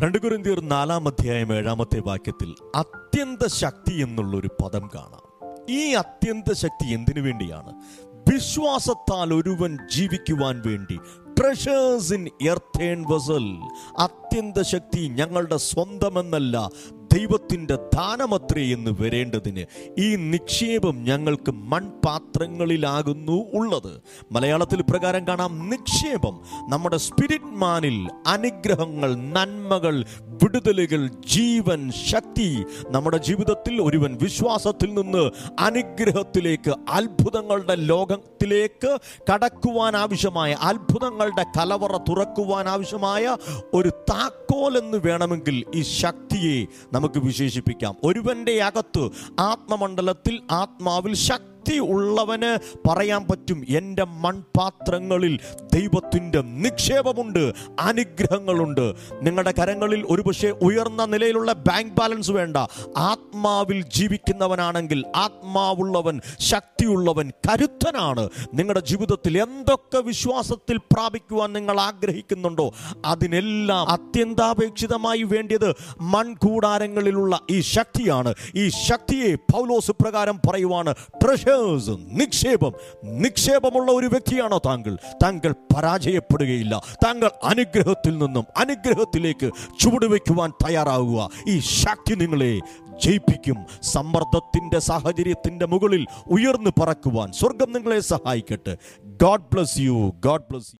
രണ്ട് കുരുന്തിയർ നാലാം അധ്യായം ഏഴാമത്തെ വാക്യത്തിൽ അത്യന്ത ശക്തി എന്നുള്ളൊരു പദം കാണാം. ഈ അത്യന്ത ശക്തി എന്തിനു വേണ്ടിയാണ്? വിശ്വാസത്താൽ ഒരുവൻ ജീവിക്കുവാൻ വേണ്ടി. ട്രഷേഴ്സ് ഇൻ എർത്തേൺ വസൽ അത്യന്ത ശക്തി ഞങ്ങളുടെ സ്വന്തമെന്നല്ല ദൈവത്തിന്റെ ദാനമത്രേ എന്ന് വരേണ്ടതിന് ഈ നിക്ഷേപം ഞങ്ങൾക്ക് മൺപാത്രങ്ങളിലാകുന്നു ഉള്ളത്. മലയാളത്തിൽ പ്രകാരം കാണാം നിക്ഷേപം. നമ്മുടെ സ്പിരിറ്റ് മാനിൽ അനുഗ്രഹങ്ങൾ നന്മകൾ വിടുതലുകൾ ജീവൻ ശക്തി. നമ്മുടെ ജീവിതത്തിൽ ഒരുവൻ വിശ്വാസത്തിൽ നിന്ന് അനുഗ്രഹത്തിലേക്ക് അത്ഭുതങ്ങളുടെ ലോകത്തിലേക്ക് കടക്കുവാൻ ആവശ്യമായ അത്ഭുതങ്ങളുടെ കലവറ തുറക്കുവാൻ ആവശ്യമായ ഒരു താക്കോൽ എന്ന് വേണമെങ്കിൽ ഈ ശക്തിയെ നമുക്ക് വിശേഷിപ്പിക്കാം. ഒരുവന്റെ അകത്ത് ആത്മമണ്ഡലത്തിൽ ആത്മാവിൽ ശക്തി ഉള്ളവന് പറയാൻ പറ്റും. എന്റെ മൺപാത്രങ്ങളിൽ ദൈവത്തിന്റെ നിക്ഷേപമുണ്ട് അനുഗ്രഹങ്ങളുണ്ട്. നിങ്ങളുടെ കരങ്ങളിൽ ഒരുപക്ഷെ ഉയർന്ന നിലയിലുള്ള ബാങ്ക് ബാലൻസ് വേണ്ട. ആത്മാവിൽ ജീവിക്കുന്നവനാണെങ്കിൽ ആത്മാവുള്ളവൻ ശക്തിയുള്ളവൻ കരുത്തനാണ്. നിങ്ങളുടെ ജീവിതത്തിൽ എന്തൊക്കെ വിശ്വാസത്തിൽ പ്രാപിക്കുവാൻ നിങ്ങൾ ആഗ്രഹിക്കുന്നുണ്ടോ അതിനെല്ലാം അത്യന്താപേക്ഷിതമായി വേണ്ടിയത് മൺകൂടാരങ്ങളിലുള്ള ഈ ശക്തിയാണ്. ഈ ശക്തിയെ പൗലോസ് പ്രകാരം പറയുവാണ് ട്രഷേഴ്സ് നിക്ഷേപം. നിക്ഷേപമുള്ള ഒരു വ്യക്തിയാണോ താങ്കൾ? താങ്കൾ പരാജയപ്പെടുകയില്ല. താങ്കൾ അനുഗ്രഹത്തിൽ നിന്നും അനുഗ്രഹത്തിലേക്ക് ചുവടുവെക്കുവാൻ തയ്യാറാവുക. ഈ ശക്തി നിങ്ങളെ ജയിപ്പിക്കും. സമ്മർദ്ദത്തിന്റെ സാഹചര്യത്തിന്റെ മുകളിൽ ഉയർന്നു പറക്കുവാൻ സ്വർഗം നിങ്ങളെ സഹായിക്കട്ടെ. God bless you God bless